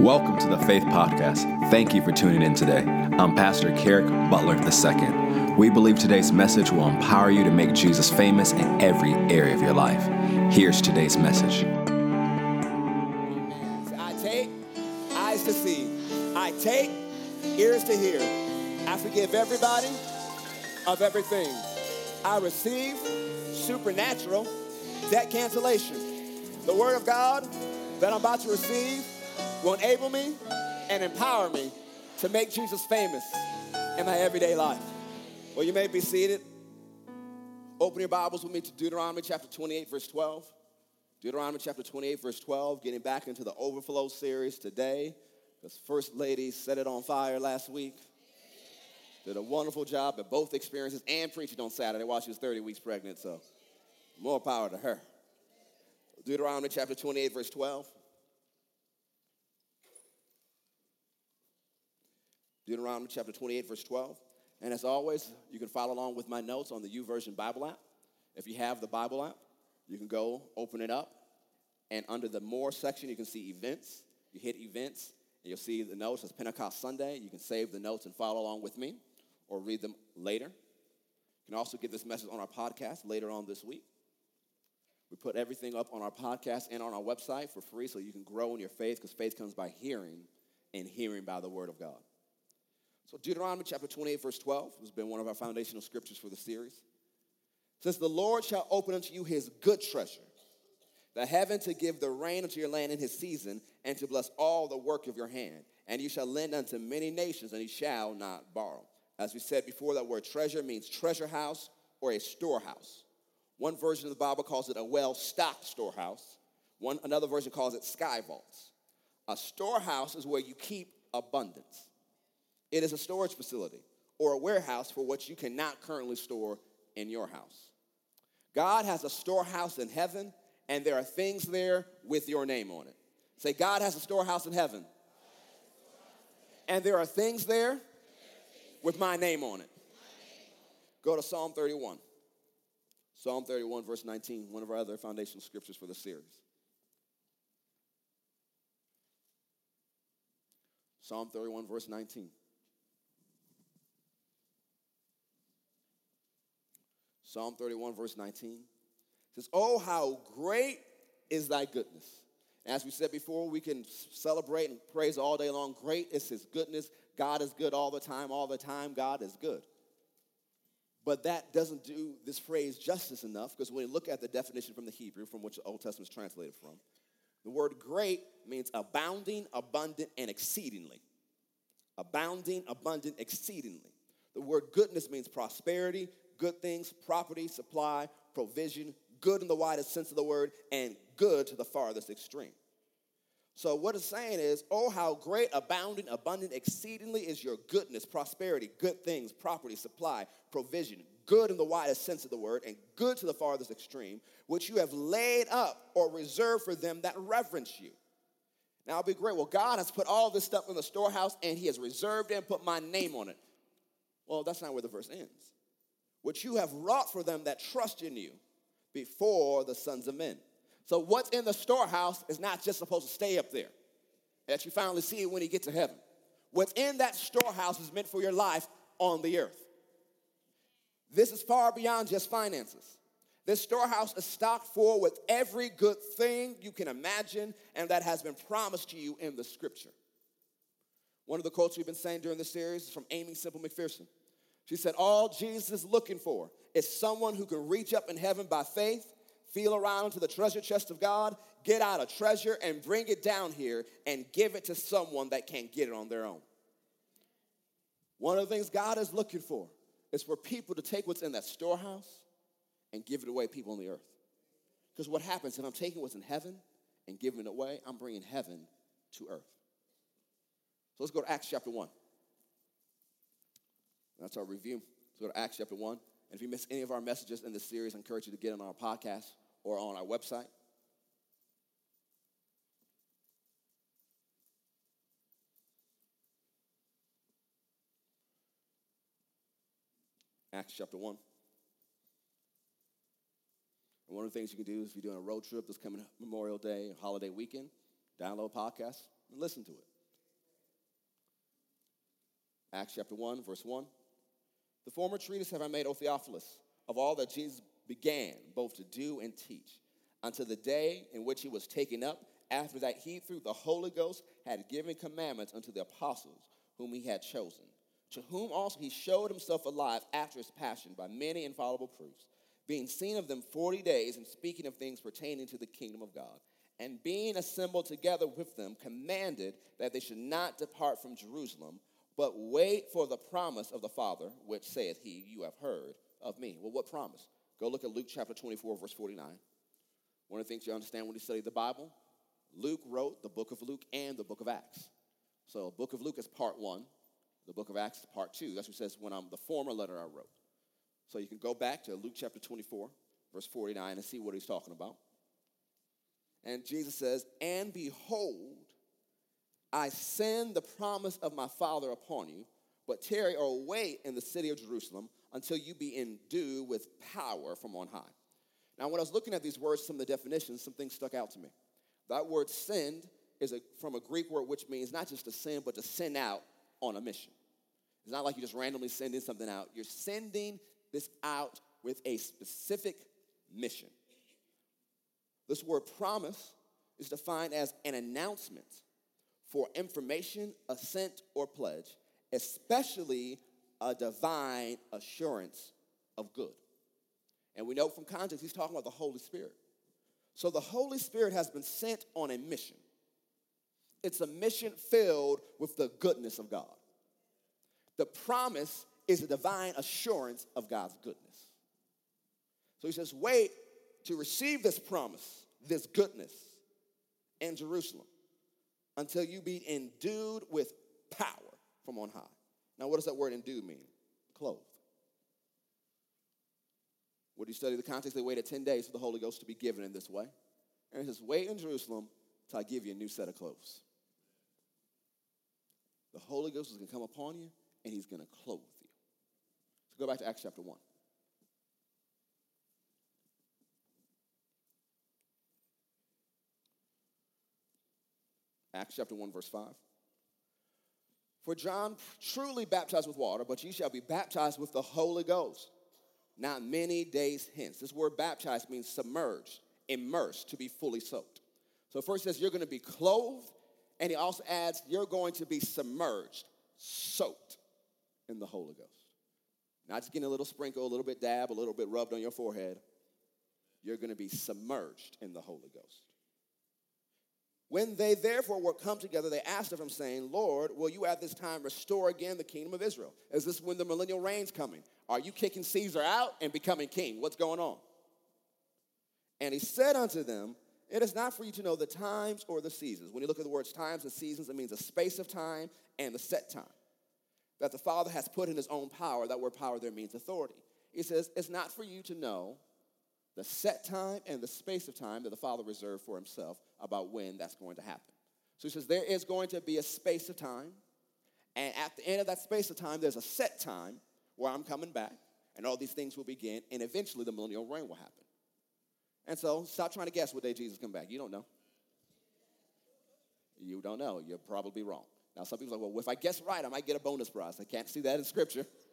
Welcome to the Faith Podcast. Thank you for tuning in today. I'm Pastor Kerrick Butler II. We believe today's message will empower you to make Jesus famous in every area of your life. Here's today's message. I take eyes to see. I take ears to hear. I forgive everybody of everything. I receive supernatural debt cancellation. The word of God that I'm about to receive will enable me and empower me to make Jesus famous in my everyday life. Well, you may be seated. Open your Bibles with me to Deuteronomy chapter 28, verse 12. Deuteronomy chapter 28, verse 12, getting back into the overflow series today, because First Lady set it on fire last week. Did a wonderful job at both experiences and preaching on Saturday while she was 30 weeks pregnant, so more power to her. Deuteronomy chapter 28, verse 12. Deuteronomy chapter 28, verse 12. And as always, you can follow along with my notes on the YouVersion Bible app. If you have the Bible app, you can go open it up, and under the More section, you can see events. You hit events, and you'll see the notes. It's Pentecost Sunday. You can save the notes and follow along with me, or read them later. You can also get this message on our podcast later on this week. We put everything up on our podcast and on our website for free so you can grow in your faith because faith comes by hearing and hearing by the word of God. So, Deuteronomy chapter 28, verse 12 has been one of our foundational scriptures for the series. Says, The Lord shall open unto you his good treasure, the heaven to give the rain unto your land in his season, and to bless all the work of your hand. And you shall lend unto many nations, and you shall not borrow. As we said before, that word treasure means treasure house or a storehouse. One version of the Bible calls it a well stocked storehouse, One, another version calls it sky vaults. A storehouse is where you keep abundance. It is a storage facility or a warehouse for what you cannot currently store in your house. God has a storehouse in heaven, and there are things there with your name on it. Say, God has a storehouse in heaven, and there are things there with my name on it. Go to Psalm 31. Psalm 31, verse 19, one of our other foundational scriptures for the series. Psalm 31, verse 19. Psalm 31, verse 19 says, Oh, how great is thy goodness. As we said before, we can celebrate and praise all day long. Great is his goodness. God is good all the time. All the time, God is good. But that doesn't do this phrase justice enough because when you look at the definition from the Hebrew, from which the Old Testament is translated from, the word great means abounding, abundant, and exceedingly. Abounding, abundant, exceedingly. The word goodness means prosperity, good things, property, supply, provision, good in the widest sense of the word, and good to the farthest extreme. So, what it's saying is, oh, how great, abounding, abundant, exceedingly is your goodness, prosperity, good things, property, supply, provision, good in the widest sense of the word, and good to the farthest extreme, which you have laid up or reserved for them that reverence you. Now, it'll be great. Well, God has put all this stuff in the storehouse, and He has reserved it and put my name on it. Well, that's not where the verse ends which you have wrought for them that trust in you before the sons of men. So, what's in the storehouse is not just supposed to stay up there, that you finally see it when you get to heaven. What's in that storehouse is meant for your life on the earth. This is far beyond just finances. This storehouse is stocked full with every good thing you can imagine and that has been promised to you in the scripture. One of the quotes we've been saying during this series is from Aimee Semple McPherson. She said, All Jesus is looking for is someone who can reach up in heaven by faith, feel around to the treasure chest of God, get out a treasure, and bring it down here and give it to someone that can't get it on their own. One of the things God is looking for is for people to take what's in that storehouse and give it away people on the earth. Because what happens if I'm taking what's in heaven and giving it away, I'm bringing heaven to earth. So let's go to Acts chapter 1. That's our review. So go to Acts chapter 1. And if you miss any of our messages in this series, I encourage you to get on our podcast or on our website. Acts chapter 1. And one of the things you can do is if you're doing a road trip this coming Memorial Day holiday weekend, download podcasts, and Listen to it. Acts chapter 1, verse 1. The former treatise have I made, O Theophilus, of all that Jesus began both to do and teach, until the day in which he was taken up. After that, he, through the Holy Ghost, had given commandments unto the apostles whom he had chosen, to whom also he showed himself alive after his passion by many infallible proofs, being seen of them forty days and speaking of things pertaining to the kingdom of God. And being assembled together with them, commanded that they should not depart from Jerusalem but wait for the promise of the Father, which saith he, You have heard of me. Well, what promise? Go look at Luke chapter 24, verse 49. One of the things you understand when you study the Bible, Luke wrote the book of Luke and the book of Acts. So, book of Luke is part one, the book of Acts is part two. That's what says when I'm the former letter I wrote. So, you can go back to Luke chapter 24, verse 49, and see what he's talking about. And Jesus says, And behold, I send the promise of my Father upon you, but tarry or wait in the city of Jerusalem until you be endued with power from on high. Now, when I was looking at these words, some of the definitions, some things stuck out to me. That word send is a, from a Greek word which means not just to send, but to send out on a mission. It's not like you're just randomly sending something out. You're sending this out with a specific mission. This word promise is defined as an announcement for information, assent, or pledge, especially a divine assurance of good. And we know from context, he's talking about the Holy Spirit. So the Holy Spirit has been sent on a mission. It's a mission filled with the goodness of God. The promise is a divine assurance of God's goodness. So he says, wait to receive this promise, this goodness in Jerusalem until you be endued with power from on high. Now, what does that word endued mean? Clothed. Would you study the context? They waited 10 days for the Holy Ghost to be given in this way. And it says, Wait in Jerusalem till I give you a new set of clothes. The Holy Ghost is going to come upon you and he's going to clothe you. So go back to Acts chapter 1. Acts chapter 1, verse 5. For John truly baptized with water, but ye shall be baptized with the Holy Ghost not many days hence. This word baptized means submerged, immersed, to be fully soaked. So first says you're going to be clothed, and he also adds you're going to be submerged, soaked in the Holy Ghost. Not just getting a little sprinkle, a little bit dab, a little bit rubbed on your forehead. You're going to be submerged in the Holy Ghost. When they therefore were come together, they asked of him, saying, Lord, will you at this time restore again the kingdom of Israel? Is this when the millennial reign's coming? Are you kicking Caesar out and becoming king? What's going on? And he said unto them, It is not for you to know the times or the seasons. When you look at the words times and seasons, it means a space of time and the set time that the Father has put in his own power. That word power there means authority. He says, It's not for you to know the set time and the space of time that the Father reserved for himself about when that's going to happen. So he says there is going to be a space of time, and at the end of that space of time, there's a set time where I'm coming back, and all these things will begin, and eventually the millennial reign will happen. And so stop trying to guess what day Jesus come back. You don't know. You don't know. You're probably wrong. Now, some people are like, well, if I guess right, I might get a bonus prize. I can't see that in Scripture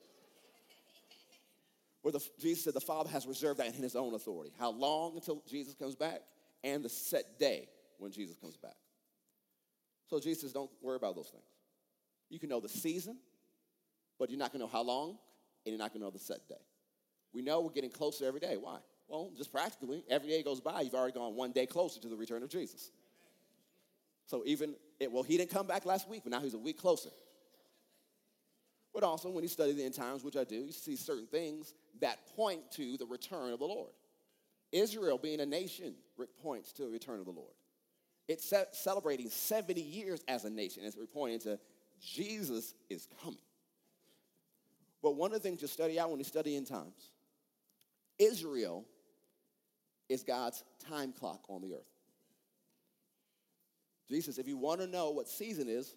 where the, Jesus said the Father has reserved that in his own authority. How long until Jesus comes back? And the set day when Jesus comes back. So Jesus says, don't worry about those things. You can know the season, but you're not going to know how long, and you're not going to know the set day. We know we're getting closer every day. Why? Well, just practically, every day goes by, you've already gone one day closer to the return of Jesus. So even, it, well, he didn't come back last week, but now he's a week closer. But also, when you study the end times, which I do, you see certain things that point to the return of the Lord. Israel, being a nation, points to the return of the Lord. It's celebrating 70 years as a nation. It's pointing to Jesus is coming. But one of the things you study out when you study end times, Israel is God's time clock on the earth. Jesus, if you want to know what season is,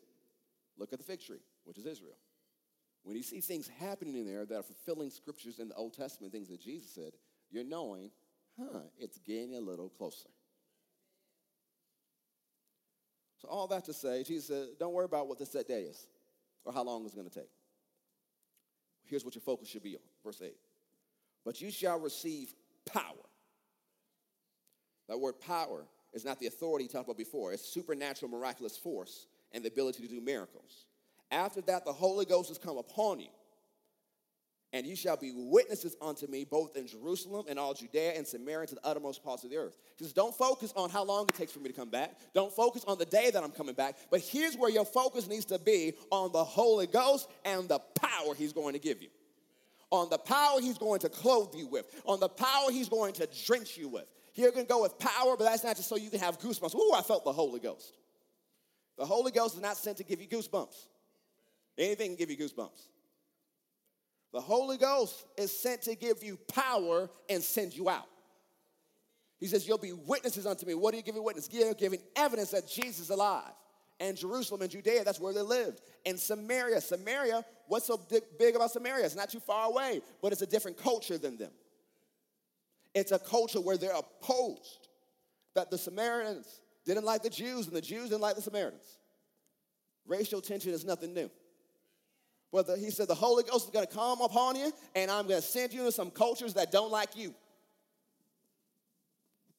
look at the fig tree, which is Israel. When you see things happening in there that are fulfilling scriptures in the Old Testament, things that Jesus said, you're knowing, huh, it's getting a little closer. So all that to say, Jesus said, don't worry about what the set day is or how long it's going to take. Here's what your focus should be on. Verse 8. But you shall receive power. That word power is not the authority talked about before, it's supernatural, miraculous force and the ability to do miracles. After that, the Holy Ghost has come upon you and you shall be witnesses unto me both in Jerusalem and all Judea and Samaria to the uttermost parts of the earth. Just don't focus on how long it takes for me to come back. Don't focus on the day that I'm coming back. But here's where your focus needs to be on the Holy Ghost and the power He's going to give you. On the power He's going to clothe you with. On the power He's going to drench you with. You're going to go with power, but that's not just so you can have goosebumps. Ooh, I felt the Holy Ghost. The Holy Ghost is not sent to give you goosebumps. Anything can give you goosebumps. The Holy Ghost is sent to give you power and send you out. He says, You'll be witnesses unto me. What are you giving witness? You're giving evidence that Jesus is alive. And Jerusalem and Judea, that's where they lived. And Samaria, Samaria, what's so big about Samaria? It's not too far away, but it's a different culture than them. It's a culture where they're opposed. That the Samaritans didn't like the Jews, and the Jews didn't like the Samaritans. Racial tension is nothing new. But the, he said, the Holy Ghost is going to come upon you, and I'm going to send you to some cultures that don't like you.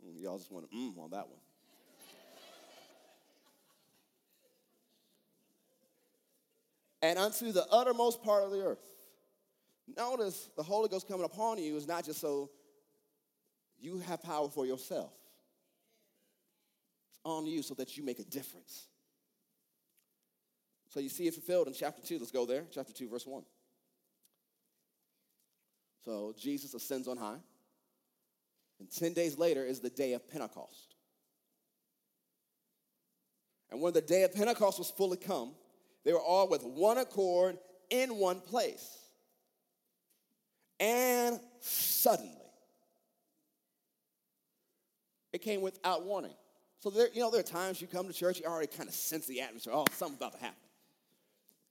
Mm, y'all just want to mm on that one. and unto the uttermost part of the earth. Notice the Holy Ghost coming upon you is not just so you have power for yourself. It's on you so that you make a difference. So you see it fulfilled in chapter 2. Let's go there. Chapter 2, verse 1. So Jesus ascends on high. And 10 days later is the day of Pentecost. And when the day of Pentecost was fully come, they were all with one accord in one place. And suddenly, it came without warning. So there, you know, there are times you come to church, you already kind of sense the atmosphere. Oh, something's about to happen.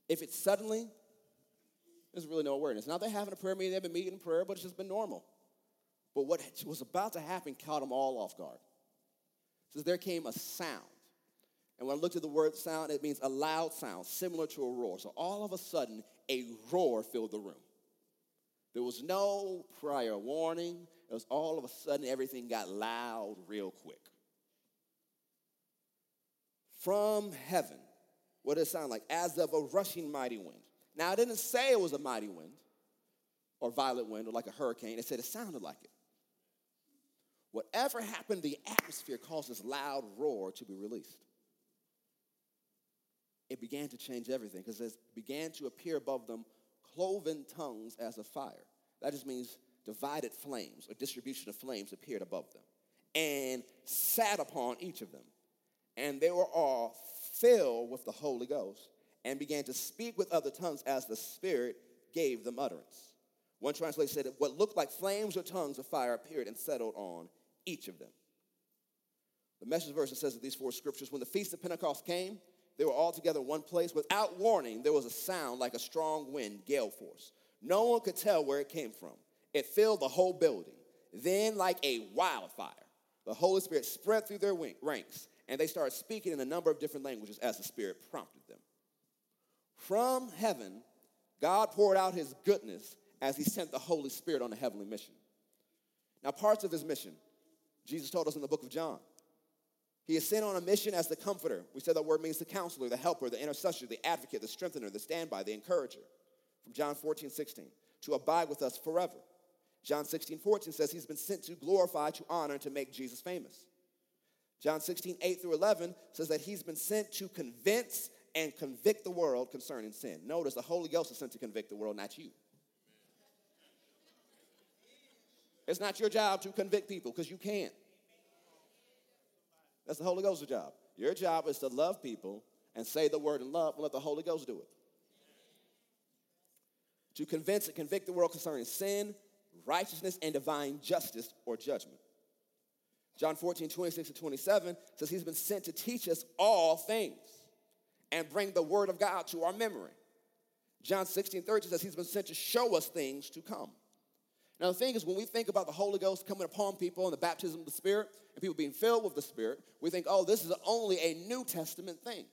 If it's suddenly, there's really no awareness. Now they're having a prayer meeting, they've been meeting in prayer, but it's just been normal. But what was about to happen caught them all off guard. Says there came a sound. And when I looked at the word sound, it means a loud sound, similar to a roar. So all of a sudden, a roar filled the room. There was no prior warning. It was all of a sudden everything got loud real quick. From heaven, what did it sound like? As of a rushing mighty wind. Now, I didn't say it was a mighty wind or violent wind or like a hurricane. It said it sounded like it. Whatever happened, the atmosphere caused this loud roar to be released. It began to change everything because it began to appear above them cloven tongues as a fire. That just means divided flames or distribution of flames appeared above them and sat upon each of them. And they were all filled with the Holy Ghost and began to speak with other tongues as the Spirit gave them utterance. One translation said, What looked like flames or tongues of fire appeared and settled on each of them. The message verse says that these four scriptures, when the feast of Pentecost came, they were all together in one place. Without warning, there was a sound like a strong wind, gale force. No one could tell where it came from. It filled the whole building. Then, like a wildfire, the Holy Spirit spread through their ranks and they started speaking in a number of different languages as the Spirit prompted them. From heaven, God poured out his goodness as he sent the Holy Spirit on a heavenly mission. Now, parts of his mission, Jesus told us in the book of John. He is sent on a mission as the comforter. We said that word means the counselor, the helper, the intercessor, the advocate, the strengthener, the standby, the encourager. From John 14, 16, to abide with us forever. John 16, 14 says he's been sent to glorify, to honor, and to make Jesus famous. John 16, 8 through 11 says that he's been sent to convince and convict the world concerning sin. Notice the Holy Ghost is sent to convict the world, not you. It's not your job to convict people because you can't. That's the Holy Ghost's job. Your job is to love people and say the word in love and let the Holy Ghost do it. To convince and convict the world concerning sin, righteousness, and divine justice or judgment. John 14, 26 to 27 says he's been sent to teach us all things and bring the word of God to our memory. John 16, 13 says he's been sent to show us things to come. Now, the thing is, when we think about the Holy Ghost coming upon people and the baptism of the Spirit and people being filled with the Spirit, we think, oh, this is only a New Testament thing.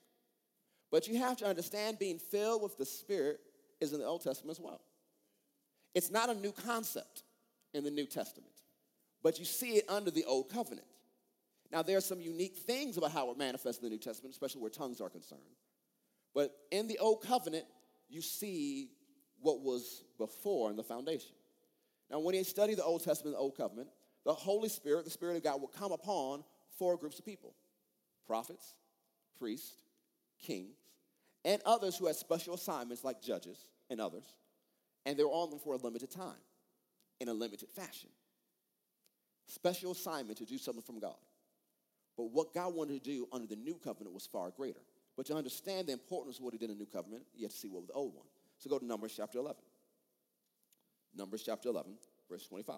But you have to understand being filled with the Spirit is in the Old Testament as well. It's not a new concept in the New Testament, but you see it under the Old Covenant. Now, there are some unique things about how it manifests in the New Testament, especially where tongues are concerned. But in the Old Covenant, you see what was before in the foundation. Now, when you study the Old Testament, the Old Covenant, the Holy Spirit, the Spirit of God, will come upon four groups of people prophets, priests, kings, and others who had special assignments like judges and others. And they were on them for a limited time, in a limited fashion. Special assignment to do something from God. But what God wanted to do under the new covenant was far greater. But to understand the importance of what he did in the new covenant, you have to see what was the old one. So go to Numbers chapter 11. Numbers chapter 11, verse 25.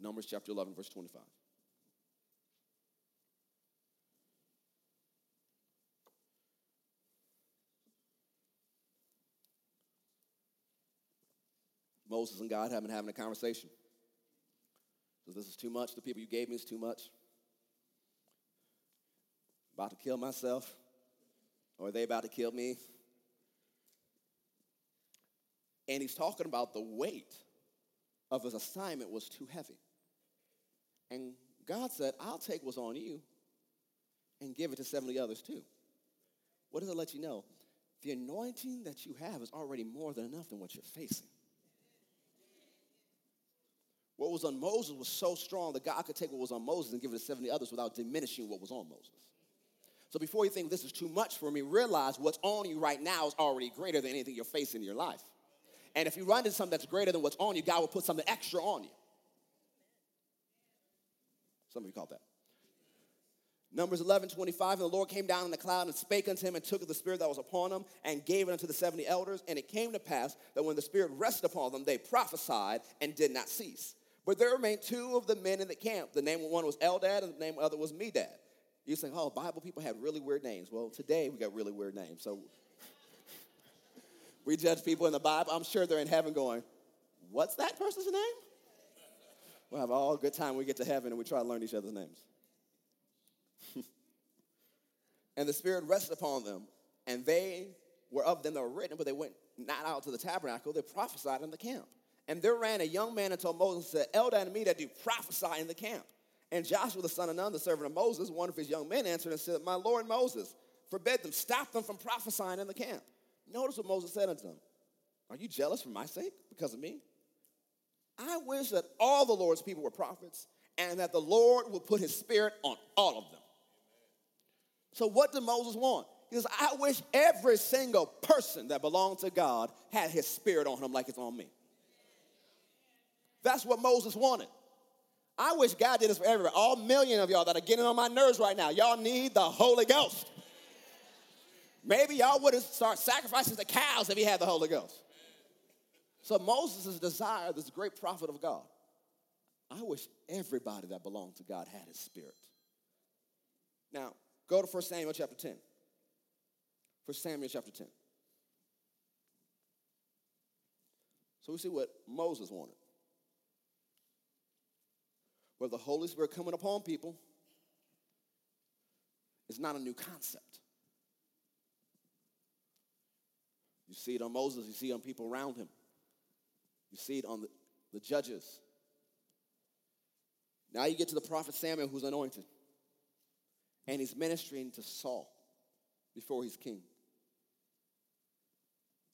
Numbers chapter 11, verse 25. Moses and God have been having a conversation. So this is too much. The people you gave me is too much. About to kill myself. Or are they about to kill me? And he's talking about the weight of his assignment was too heavy. And God said, I'll take what's on you and give it to 70 others too. What does it let you know? The anointing that you have is already more than enough than what you're facing. What was on Moses was so strong that God could take what was on Moses and give it to 70 others without diminishing what was on Moses. So before you think this is too much for me, realize what's on you right now is already greater than anything you're facing in your life. And if you run into something that's greater than what's on you, God will put something extra on you. Some of you call that. Numbers 11, 25, and the Lord came down in the cloud and spake unto him and took the spirit that was upon him and gave it unto the 70 elders. And it came to pass that when the spirit rested upon them, they prophesied and did not cease. But there remained two of the men in the camp. The name of one was Eldad and the name of the other was Medad. You think, oh, Bible people had really weird names. Well, today we got really weird names. So we judge people in the Bible. I'm sure they're in heaven going, what's that person's name? We'll have all good time when we get to heaven and we try to learn each other's names. and the Spirit rested upon them, and they were of them that were written, but they went not out to the tabernacle, they prophesied in the camp. And there ran a young man and told Moses, said, Eldad and Medad do prophesy in the camp. And Joshua the son of Nun, the servant of Moses, one of his young men answered and said, My Lord Moses, forbid them, stop them from prophesying in the camp. Notice what Moses said unto them. Are you jealous for my sake because of me? I wish that all the Lord's people were prophets and that the Lord would put his spirit on all of them. So, what did Moses want? He says, I wish every single person that belonged to God had his spirit on him like it's on me. That's what Moses wanted. I wish God did this for everybody. All million of y'all that are getting on my nerves right now, y'all need the Holy Ghost. Maybe y'all would have started sacrificing the cows if he had the Holy Ghost. So Moses' desire, this great prophet of God, I wish everybody that belonged to God had his spirit. Now, go to 1 Samuel chapter 10. 1 Samuel chapter 10. So we see what Moses wanted where the Holy Spirit coming upon people is not a new concept. You see it on Moses, you see it on people around him, you see it on the, the judges. Now you get to the prophet Samuel who's anointed, and he's ministering to Saul before he's king.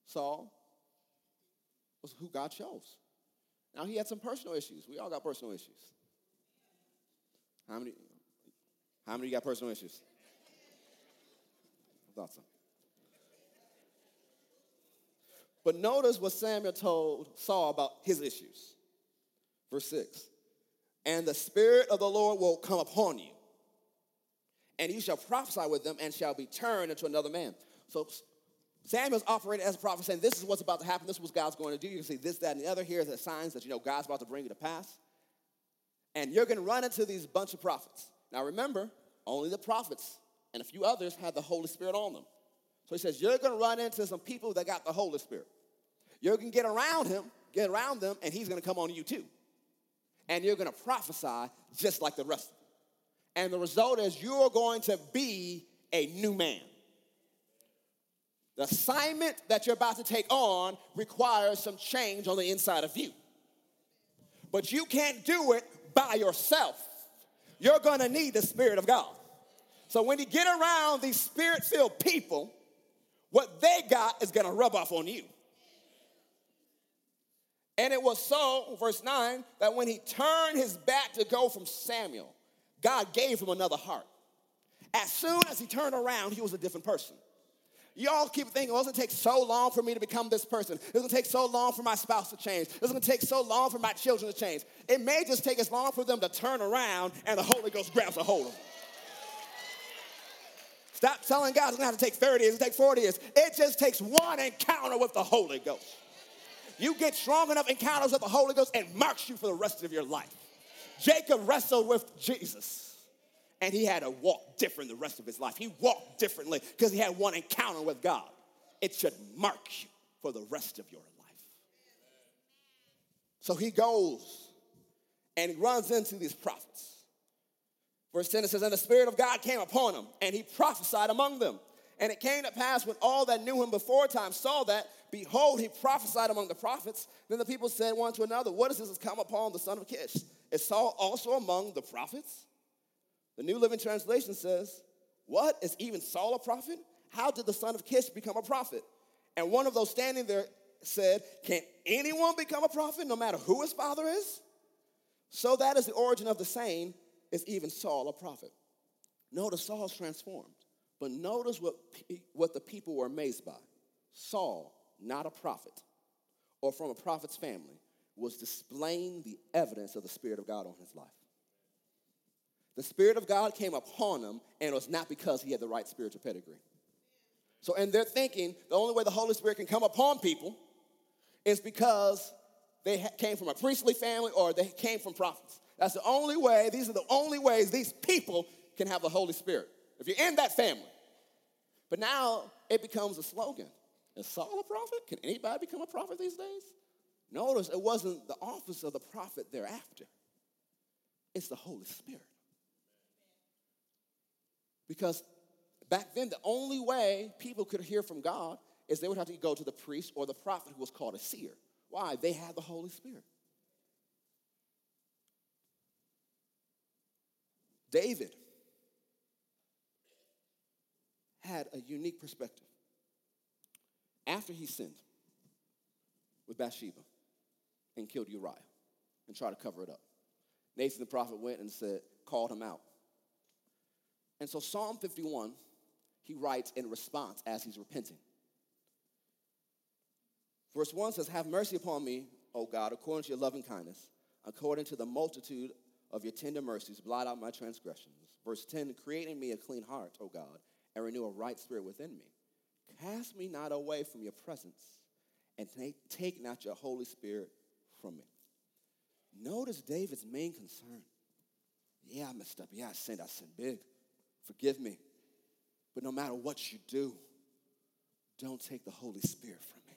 Saul was who God chose. Now he had some personal issues. We all got personal issues. How many? How many got personal issues? I thought so. But notice what Samuel told Saul about his issues. Verse 6 And the Spirit of the Lord will come upon you, and you shall prophesy with them, and shall be turned into another man. So Samuel's operating as a prophet, saying, This is what's about to happen. This is what God's going to do. You can see this, that, and the other. Here are the signs that you know God's about to bring you to pass and you're going to run into these bunch of prophets. Now remember, only the prophets and a few others had the Holy Spirit on them. So he says, You're going to run into some people that got the Holy Spirit. You can get around him, get around them, and he's gonna come on you too. And you're gonna prophesy just like the rest of them. And the result is you're going to be a new man. The assignment that you're about to take on requires some change on the inside of you. But you can't do it by yourself. You're gonna need the Spirit of God. So when you get around these spirit filled people, what they got is gonna rub off on you. And it was so, verse 9, that when he turned his back to go from Samuel, God gave him another heart. As soon as he turned around, he was a different person. Y'all keep thinking, well, it's gonna take so long for me to become this person. It's gonna take so long for my spouse to change. It's gonna take so long for my children to change. It may just take as long for them to turn around and the Holy Ghost grabs a hold of them. Stop telling God it's gonna have to take 30 years, it take 40 years. It just takes one encounter with the Holy Ghost. You get strong enough encounters with the Holy Ghost and marks you for the rest of your life. Jacob wrestled with Jesus and he had to walk different the rest of his life. He walked differently because he had one encounter with God. It should mark you for the rest of your life. So he goes and he runs into these prophets. Verse 10 it says, And the Spirit of God came upon him, and he prophesied among them. And it came to pass when all that knew him before time saw that, behold, he prophesied among the prophets. Then the people said one to another, What is this has come upon the son of Kish? Is Saul also among the prophets? The New Living Translation says, What? Is even Saul a prophet? How did the son of Kish become a prophet? And one of those standing there said, Can anyone become a prophet no matter who his father is? So that is the origin of the saying, Is even Saul a prophet? Notice Saul's transformed. But notice what, what the people were amazed by. Saul, not a prophet or from a prophet's family, was displaying the evidence of the Spirit of God on his life. The Spirit of God came upon him, and it was not because he had the right spiritual pedigree. So, and they're thinking, the only way the Holy Spirit can come upon people is because they came from a priestly family or they came from prophets. That's the only way, these are the only ways these people can have the Holy Spirit. If you're in that family. But now it becomes a slogan. Is Saul a prophet? Can anybody become a prophet these days? Notice it wasn't the office of the prophet thereafter, it's the Holy Spirit. Because back then, the only way people could hear from God is they would have to go to the priest or the prophet who was called a seer. Why? They had the Holy Spirit. David had a unique perspective. After he sinned with Bathsheba and killed Uriah and tried to cover it up, Nathan the prophet went and said, called him out. And so Psalm 51, he writes in response as he's repenting. Verse 1 says, Have mercy upon me, O God, according to your loving kindness, according to the multitude of your tender mercies, blot out my transgressions. Verse 10, Create in me a clean heart, O God, and renew a right spirit within me. Cast me not away from your presence, and take, not your Holy Spirit from me. Notice David's main concern. Yeah, I messed up. Yeah, I sinned. I sinned big. Forgive me. But no matter what you do, don't take the Holy Spirit from me.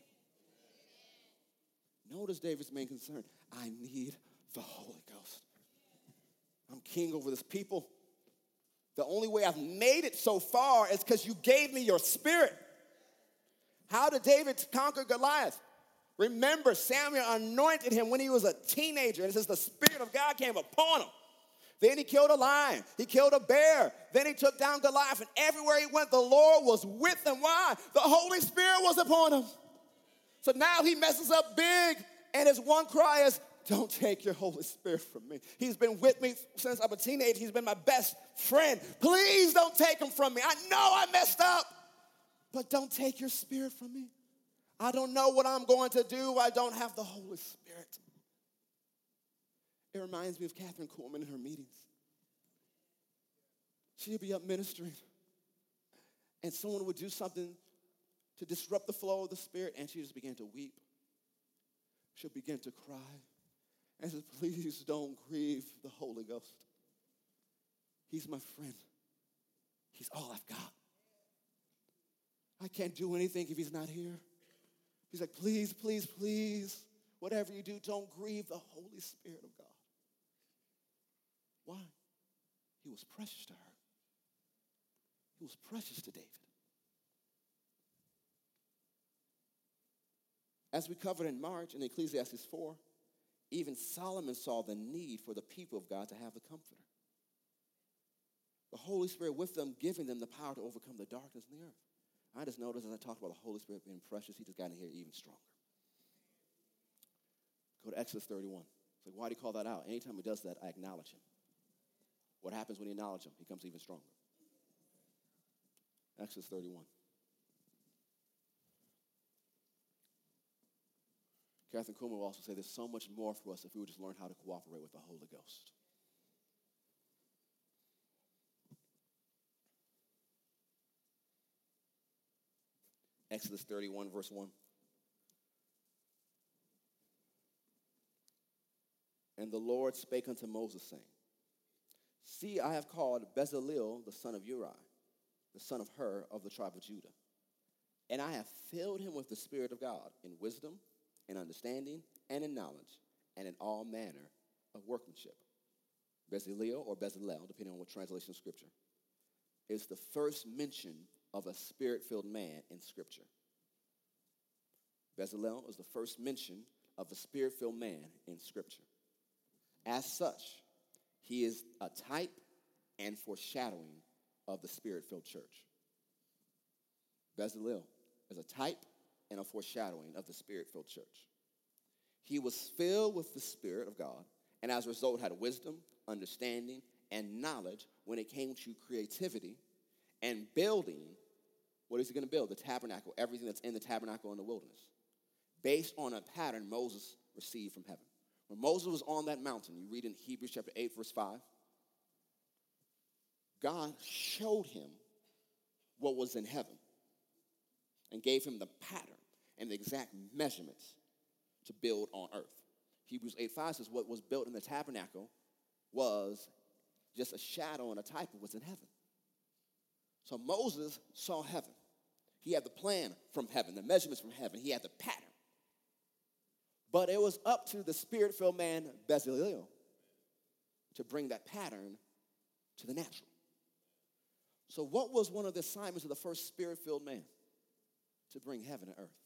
Notice David's main concern. I need the Holy Ghost. I'm king over this people. The only way I've made it so far is because you gave me your spirit. How did David conquer Goliath? Remember, Samuel anointed him when he was a teenager, and it says the Spirit of God came upon him. Then he killed a lion, he killed a bear, then he took down Goliath, and everywhere he went, the Lord was with him. Why? The Holy Spirit was upon him. So now he messes up big, and his one cry is, don't take your Holy Spirit from me. He's been with me since I'm a teenager. He's been my best friend. Please don't take him from me. I know I messed up, but don't take your spirit from me. I don't know what I'm going to do. I don't have the Holy Spirit. It reminds me of Kathryn Kuhlman in her meetings. She'd be up ministering, and someone would do something to disrupt the flow of the Spirit, and she just began to weep. She'll begin to cry and says, Please don't grieve the Holy Ghost. He's my friend, He's all I've got. I can't do anything if He's not here. He's like, please, please, please, whatever you do, don't grieve the Holy Spirit of God. Why? He was precious to her. He was precious to David. As we covered in March in Ecclesiastes 4, even Solomon saw the need for the people of God to have the comforter. The Holy Spirit with them, giving them the power to overcome the darkness in the earth. I just noticed as I talked about the Holy Spirit being precious, he just got in here even stronger. Go to Exodus 31. It's like, why do you call that out? Anytime he does that, I acknowledge him. What happens when you acknowledge him? He comes even stronger. Exodus 31. Kathryn Kuhlman will also say there's so much more for us if we would just learn how to cooperate with the Holy Ghost. Exodus 31, verse 1. And the Lord spake unto Moses, saying, See, I have called Bezalel the son of Uri, the son of Hur of the tribe of Judah. And I have filled him with the Spirit of God in wisdom, in understanding, and in knowledge, and in all manner of workmanship. Bezalel or Bezalel, depending on what translation of Scripture, is the first mention of a spirit filled man in Scripture. Bezalel is the first mention of a spirit filled man in Scripture. As such, he is a type and foreshadowing of the spirit filled church. Bezalel is a type and a foreshadowing of the spirit filled church. He was filled with the Spirit of God, and as a result, had wisdom, understanding, and knowledge when it came to creativity and building. What is he going to build? The tabernacle, everything that's in the tabernacle in the wilderness, based on a pattern Moses received from heaven. When Moses was on that mountain, you read in Hebrews chapter 8, verse 5, God showed him what was in heaven and gave him the pattern and the exact measurements to build on earth. Hebrews 8 5 says, What was built in the tabernacle was just a shadow and a type of what's in heaven. So Moses saw heaven. He had the plan from heaven, the measurements from heaven, he had the pattern. But it was up to the spirit filled man, Bezalel, to bring that pattern to the natural. So, what was one of the assignments of the first spirit filled man? To bring heaven to earth.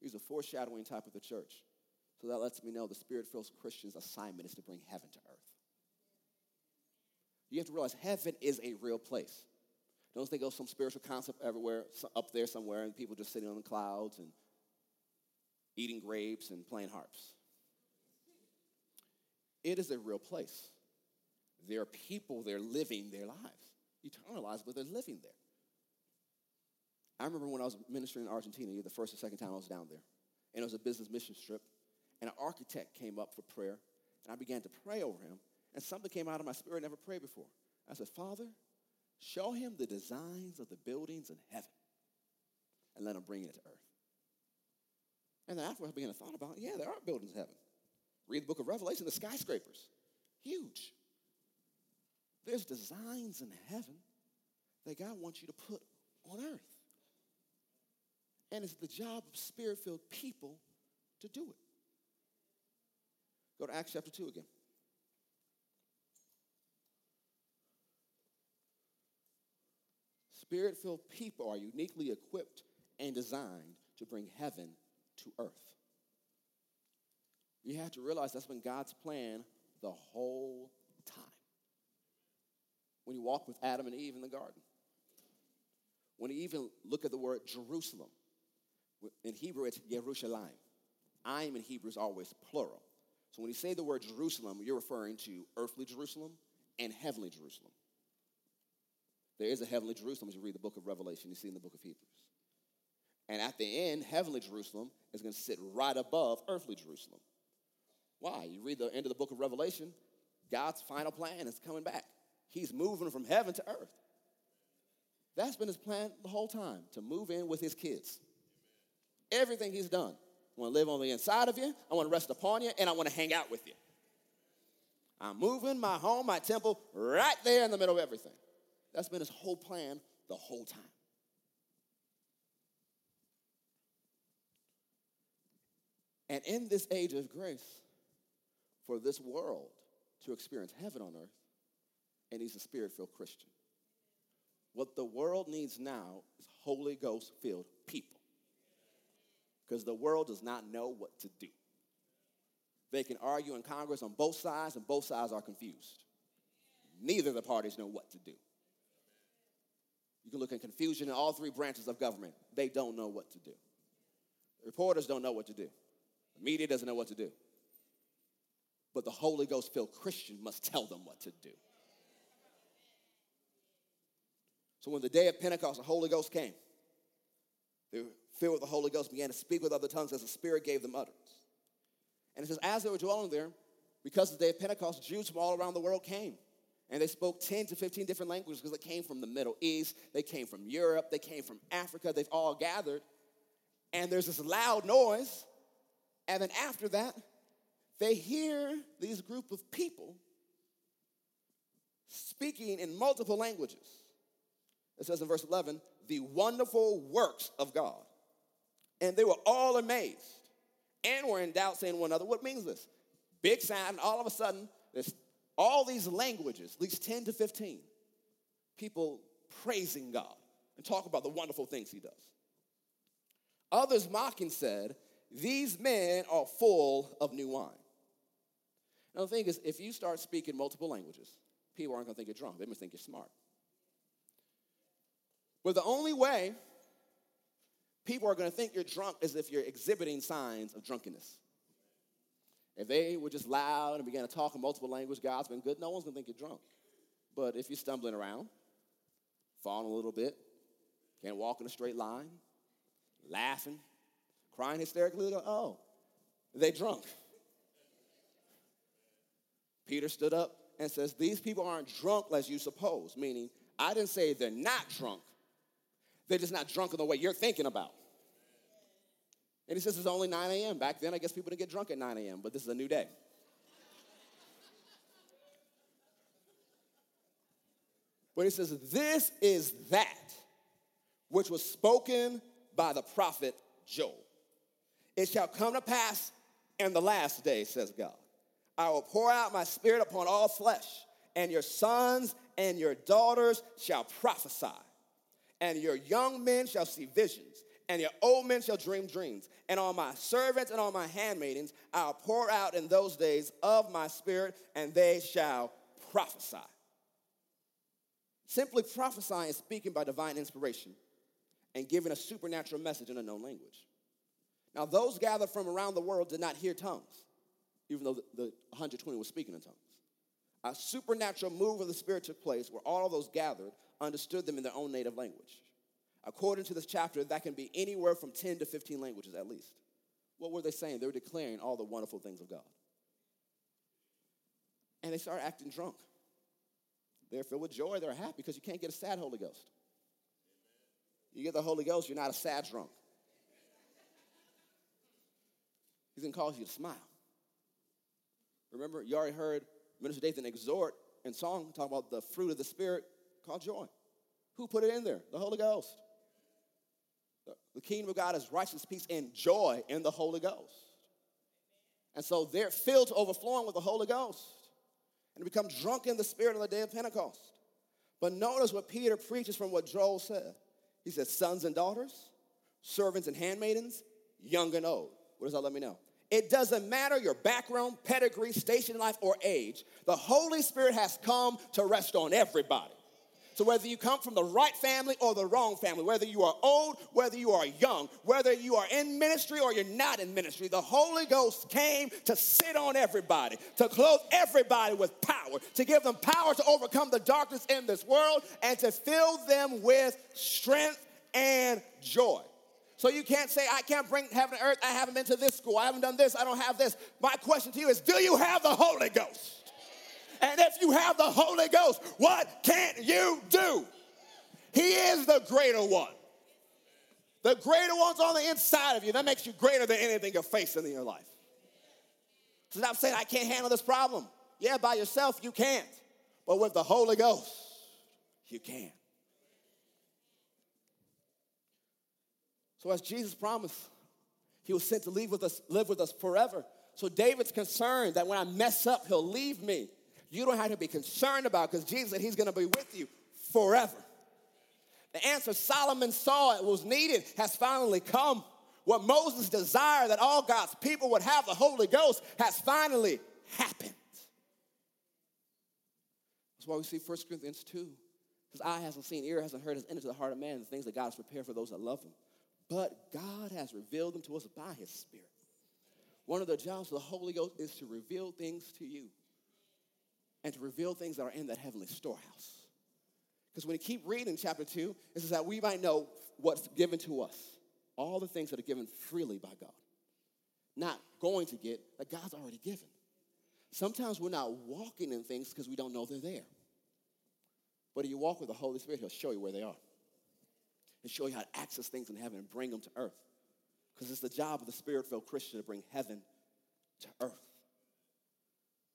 He's a foreshadowing type of the church. So that lets me know the spirit filled Christian's assignment is to bring heaven to earth. You have to realize heaven is a real place. Don't think of some spiritual concept everywhere, up there somewhere, and people just sitting on the clouds and eating grapes and playing harps. It is a real place. There are people there living their lives, eternal lives, but they're living there. I remember when I was ministering in Argentina, the first or second time I was down there, and it was a business mission trip, and an architect came up for prayer, and I began to pray over him, and something came out of my spirit I never prayed before. I said, Father, show him the designs of the buildings in heaven, and let him bring it to earth. And then after I began to thought about, yeah, there are buildings in heaven. Read the book of Revelation, the skyscrapers, huge. There's designs in heaven that God wants you to put on earth. And it's the job of spirit filled people to do it. Go to Acts chapter 2 again. Spirit filled people are uniquely equipped and designed to bring heaven to earth. You have to realize that's been God's plan the whole time. When you walk with Adam and Eve in the garden, when you even look at the word Jerusalem, in Hebrew, it's Yerushalayim. I'm in Hebrew is always plural. So when you say the word Jerusalem, you're referring to earthly Jerusalem and heavenly Jerusalem. There is a heavenly Jerusalem as you read the book of Revelation, you see in the book of Hebrews. And at the end, heavenly Jerusalem is going to sit right above earthly Jerusalem. Why? You read the end of the book of Revelation, God's final plan is coming back. He's moving from heaven to earth. That's been his plan the whole time to move in with his kids everything he's done. I want to live on the inside of you, I want to rest upon you, and I want to hang out with you. I'm moving my home, my temple, right there in the middle of everything. That's been his whole plan the whole time. And in this age of grace, for this world to experience heaven on earth, it needs a spirit filled Christian. What the world needs now is Holy Ghost filled people. Because the world does not know what to do. They can argue in Congress on both sides, and both sides are confused. Neither of the parties know what to do. You can look at confusion in all three branches of government. They don't know what to do. Reporters don't know what to do. Media doesn't know what to do. But the Holy Ghost filled Christian must tell them what to do. So when the day of Pentecost, the Holy Ghost came. They were filled with the Holy Ghost, began to speak with other tongues as the Spirit gave them utterance. And it says, as they were dwelling there, because of the day of Pentecost, Jews from all around the world came. And they spoke 10 to 15 different languages because they came from the Middle East, they came from Europe, they came from Africa, they've all gathered. And there's this loud noise. And then after that, they hear these group of people speaking in multiple languages. It says in verse 11, the wonderful works of God. And they were all amazed and were in doubt, saying to one another, What means this? Big sound, and all of a sudden, there's all these languages, at least 10 to 15, people praising God and talk about the wonderful things He does. Others mocking said, These men are full of new wine. Now, the thing is, if you start speaking multiple languages, people aren't going to think you're drunk. They must think you're smart. But the only way people are going to think you're drunk is if you're exhibiting signs of drunkenness. If they were just loud and began to talk in multiple languages, God's been good, no one's going to think you're drunk. But if you're stumbling around, falling a little bit, can't walk in a straight line, laughing, crying hysterically, oh, they drunk. Peter stood up and says, These people aren't drunk as you suppose, meaning, I didn't say they're not drunk. They're just not drunk in the way you're thinking about. And he says it's only 9 a.m. Back then, I guess people didn't get drunk at 9 a.m., but this is a new day. But he says, This is that which was spoken by the prophet Joel. It shall come to pass in the last day, says God. I will pour out my spirit upon all flesh, and your sons and your daughters shall prophesy, and your young men shall see visions, and your old men shall dream dreams. And on my servants and on my handmaidens I'll pour out in those days of my spirit, and they shall prophesy. Simply prophesying is speaking by divine inspiration and giving a supernatural message in a known language. Now, those gathered from around the world did not hear tongues even though the, the 120 were speaking in tongues. A supernatural move of the Spirit took place where all of those gathered understood them in their own native language. According to this chapter, that can be anywhere from 10 to 15 languages at least. What were they saying? They were declaring all the wonderful things of God. And they started acting drunk. They're filled with joy, they're happy because you can't get a sad Holy Ghost. You get the Holy Ghost, you're not a sad drunk. He's gonna cause you to smile. Remember, you already heard Minister Dathan exhort in song talk about the fruit of the Spirit called joy. Who put it in there? The Holy Ghost. The kingdom of God is righteousness, peace, and joy in the Holy Ghost. And so they're filled to overflowing with the Holy Ghost and become drunk in the Spirit on the day of Pentecost. But notice what Peter preaches from what Joel said. He says, sons and daughters, servants and handmaidens, young and old. What does that let me know? It doesn't matter your background, pedigree, station in life, or age. The Holy Spirit has come to rest on everybody. So, whether you come from the right family or the wrong family, whether you are old, whether you are young, whether you are in ministry or you're not in ministry, the Holy Ghost came to sit on everybody, to clothe everybody with power, to give them power to overcome the darkness in this world, and to fill them with strength and joy. So you can't say, I can't bring heaven and earth. I haven't been to this school. I haven't done this. I don't have this. My question to you is, do you have the Holy Ghost? And if you have the Holy Ghost, what can't you do? He is the greater one. The greater one's on the inside of you. That makes you greater than anything you're facing in your life. So I'm saying I can't handle this problem. Yeah, by yourself you can't. But with the Holy Ghost, you can. So, as Jesus promised, He was sent to live with us, live with us forever. So David's concerned that when I mess up, he'll leave me. You don't have to be concerned about because Jesus said he's going to be with you forever. The answer Solomon saw it was needed has finally come. What Moses desired that all God's people would have the Holy Ghost has finally happened. That's why we see 1 Corinthians 2. Because eye hasn't seen, ear hasn't heard, has entered the heart of man the things that God has prepared for those that love him. But God has revealed them to us by his Spirit. One of the jobs of the Holy Ghost is to reveal things to you and to reveal things that are in that heavenly storehouse. Because when you keep reading chapter 2, it says that we might know what's given to us, all the things that are given freely by God. Not going to get, that God's already given. Sometimes we're not walking in things because we don't know they're there. But if you walk with the Holy Spirit, He'll show you where they are and show you how to access things in heaven and bring them to earth. Because it's the job of the Spirit filled Christian to bring heaven to earth.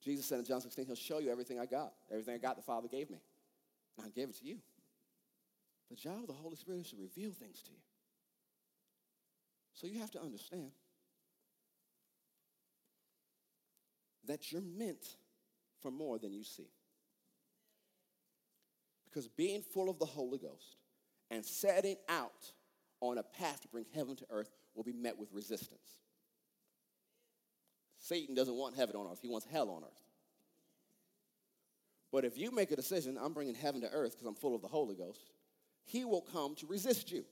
Jesus said in John 16, He'll show you everything I got. Everything I got, the Father gave me. And I gave it to you. The job of the Holy Spirit is to reveal things to you. So you have to understand that you're meant for more than you see. Because being full of the Holy Ghost and setting out on a path to bring heaven to earth will be met with resistance. Satan doesn't want heaven on earth, he wants hell on earth. But if you make a decision, I'm bringing heaven to earth because I'm full of the Holy Ghost, he will come to resist you.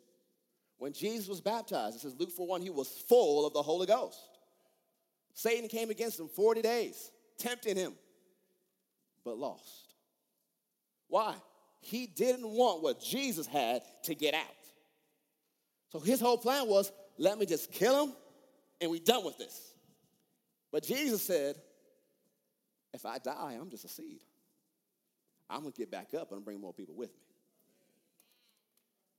When Jesus was baptized, it says Luke 4 1, he was full of the Holy Ghost. Satan came against him 40 days, tempting him, but lost. Why? He didn't want what Jesus had to get out. So his whole plan was let me just kill him and we done with this. But Jesus said, if I die, I'm just a seed. I'm gonna get back up and bring more people with me.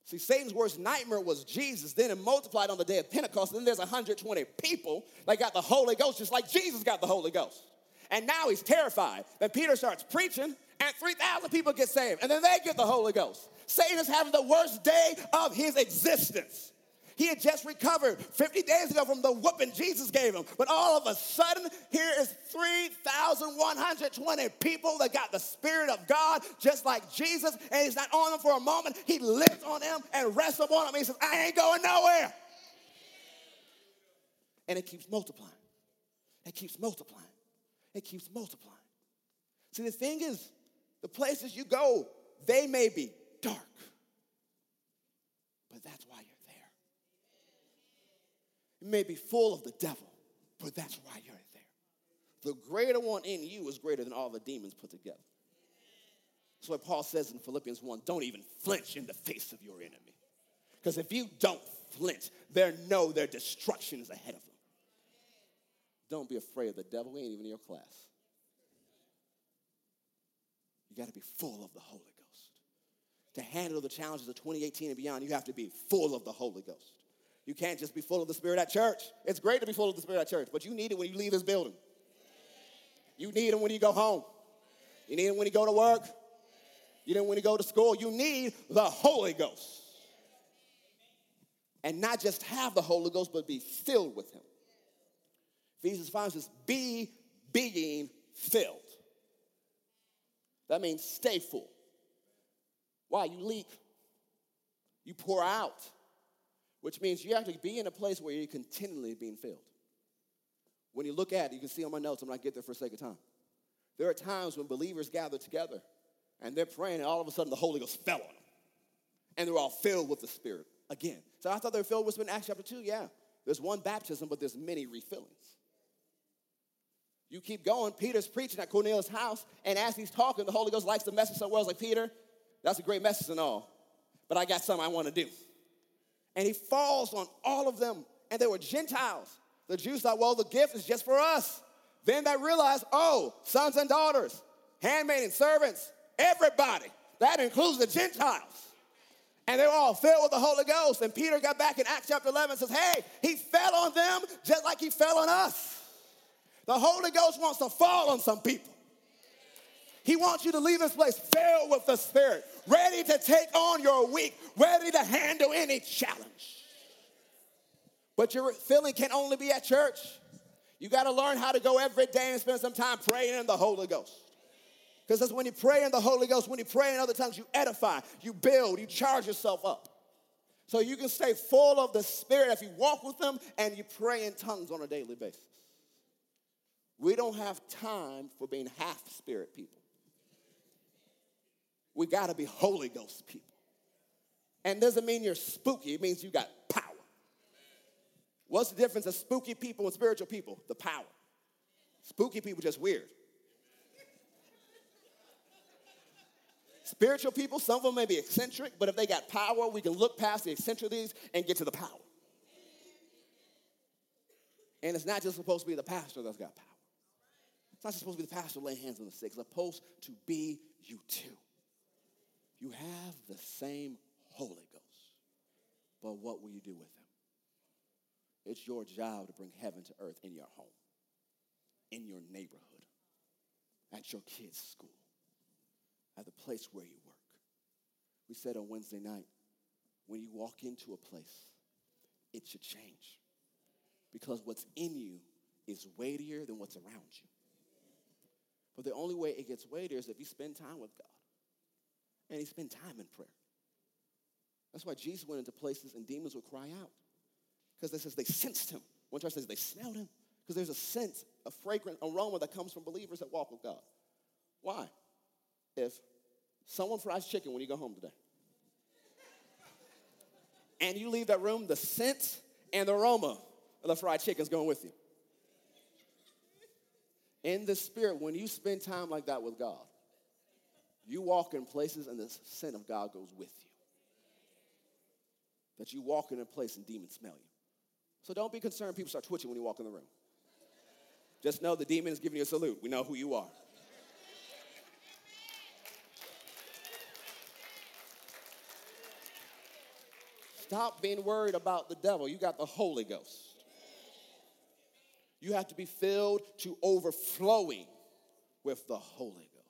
See, Satan's worst nightmare was Jesus. Then it multiplied on the day of Pentecost. Then there's 120 people that got the Holy Ghost, just like Jesus got the Holy Ghost. And now he's terrified. Then Peter starts preaching, and 3,000 people get saved, and then they get the Holy Ghost. Satan is having the worst day of his existence. He had just recovered 50 days ago from the whooping Jesus gave him. But all of a sudden, here is 3,120 people that got the Spirit of God just like Jesus. And he's not on them for a moment. He lives on them and rests upon them. He says, I ain't going nowhere. And it keeps multiplying. It keeps multiplying. It keeps multiplying. See, the thing is, the places you go, they may be dark, but that's why you're there. it may be full of the devil, but that's why you're there. The greater one in you is greater than all the demons put together. That's what Paul says in Philippians 1 don't even flinch in the face of your enemy. Because if you don't flinch, they know their destruction is ahead of them. Don't be afraid of the devil. He ain't even in your class. You got to be full of the Holy Ghost. To handle the challenges of 2018 and beyond, you have to be full of the Holy Ghost. You can't just be full of the Spirit at church. It's great to be full of the Spirit at church, but you need it when you leave this building. You need it when you go home. You need it when you go to work. You need it when you go to school. You need the Holy Ghost. And not just have the Holy Ghost, but be filled with Him. Ephesians 5 says, be being filled. That means stay full. Why? You leak, you pour out which means you have to be in a place where you're continually being filled. When you look at it, you can see on my notes, I'm not get there for sake of time. There are times when believers gather together and they're praying, and all of a sudden the Holy Ghost fell on them. And they're all filled with the Spirit again. So I thought they were filled with in Acts chapter 2. Yeah. There's one baptism, but there's many refillings. You keep going, Peter's preaching at Cornelius' house, and as he's talking, the Holy Ghost likes the message so well. He's like, Peter, that's a great message and all, but I got something I want to do and he falls on all of them. And they were Gentiles. The Jews thought, well, the gift is just for us. Then they realized, oh, sons and daughters, handmaidens, servants, everybody. That includes the Gentiles. And they were all filled with the Holy Ghost. And Peter got back in Acts chapter 11 and says, hey, he fell on them just like he fell on us. The Holy Ghost wants to fall on some people. He wants you to leave this place filled with the Spirit, ready to take on your week, ready to handle any challenge. But your filling can only be at church. You got to learn how to go every day and spend some time praying in the Holy Ghost. Because that's when you pray in the Holy Ghost, when you pray in other tongues, you edify, you build, you charge yourself up. So you can stay full of the Spirit if you walk with Him and you pray in tongues on a daily basis. We don't have time for being half spirit people. We got to be Holy Ghost people. And doesn't mean you're spooky, it means you got power. What's the difference of spooky people and spiritual people? The power. Spooky people just weird. Spiritual people, some of them may be eccentric, but if they got power, we can look past the eccentricities and get to the power. And it's not just supposed to be the pastor that's got power. It's not supposed to be the pastor laying hands on the sick. It's supposed to be you too. You have the same Holy Ghost, but what will you do with him? It's your job to bring heaven to earth in your home, in your neighborhood, at your kids' school at the place where you work. We said on Wednesday night, when you walk into a place, it should change. Because what's in you is weightier than what's around you. But the only way it gets weightier is if you spend time with God and you spend time in prayer. That's why Jesus went into places and demons would cry out. Because they says they sensed him. One church says they smelled him. Because there's a scent, a fragrant aroma that comes from believers that walk with God. Why? if someone fries chicken when you go home today, and you leave that room, the scent and the aroma of the fried chicken is going with you. In the spirit, when you spend time like that with God, you walk in places and the scent of God goes with you. That you walk in a place and demons smell you. So don't be concerned people start twitching when you walk in the room. Just know the demon is giving you a salute. We know who you are. Stop being worried about the devil. You got the Holy Ghost. You have to be filled to overflowing with the Holy Ghost.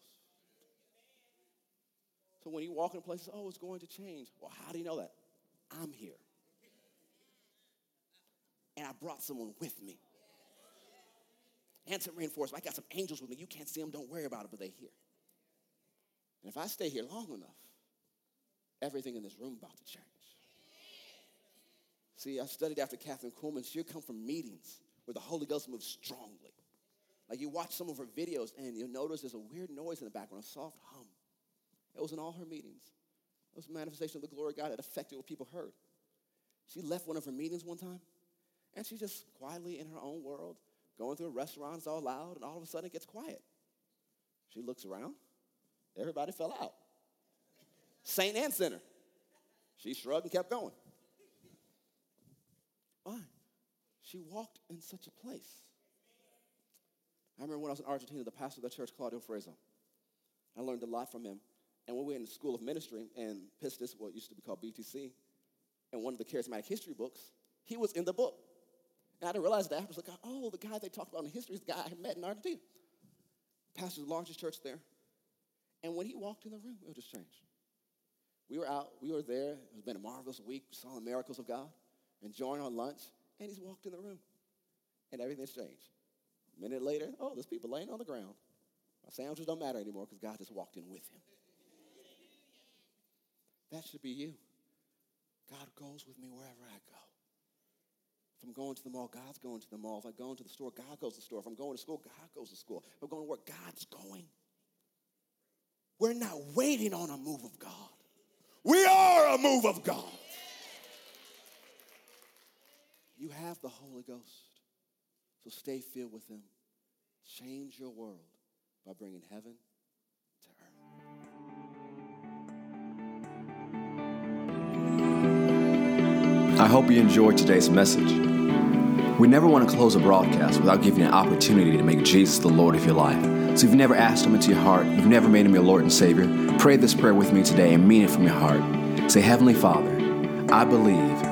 So when you walk in places, oh, it's going to change. Well, how do you know that? I'm here. And I brought someone with me. And some reinforcement. I got some angels with me. You can't see them, don't worry about it, but they're here. And if I stay here long enough, everything in this room about to change. See, I studied after Kathryn Kuhlman. She'd come from meetings where the Holy Ghost moves strongly. Like you watch some of her videos and you'll notice there's a weird noise in the background, a soft hum. It was in all her meetings. It was a manifestation of the glory of God that affected what people heard. She left one of her meetings one time and she's just quietly in her own world, going through a restaurant, it's all loud, and all of a sudden it gets quiet. She looks around, everybody fell out. Saint and sinner. She shrugged and kept going. Why? She walked in such a place. I remember when I was in Argentina, the pastor of the church, Claudio Freidzon, I learned a lot from him. And when we were in the school of ministry and Pistis, what used to be called BTC, and one of the charismatic history books, he was in the book. And I didn't realize that. I was like, oh, the guy they talked about in the history is the guy I met in Argentina. Pastor's the largest church there. And when he walked in the room, it was just changed. We were out, we were there. It's been a marvelous week, saw the miracles of God enjoying our lunch, and he's walked in the room. And everything's changed. A minute later, oh, there's people laying on the ground. My sandwiches don't matter anymore because God just walked in with him. That should be you. God goes with me wherever I go. If I'm going to the mall, God's going to the mall. If I'm going to the store, God goes to the store. If I'm going to school, God goes to school. If I'm going to work, God's going. We're not waiting on a move of God. We are a move of God. You have the Holy Ghost. So stay filled with Him. Change your world by bringing heaven to earth. I hope you enjoyed today's message. We never want to close a broadcast without giving you an opportunity to make Jesus the Lord of your life. So if you've never asked Him into your heart, you've never made Him your Lord and Savior, pray this prayer with me today and mean it from your heart. Say, Heavenly Father, I believe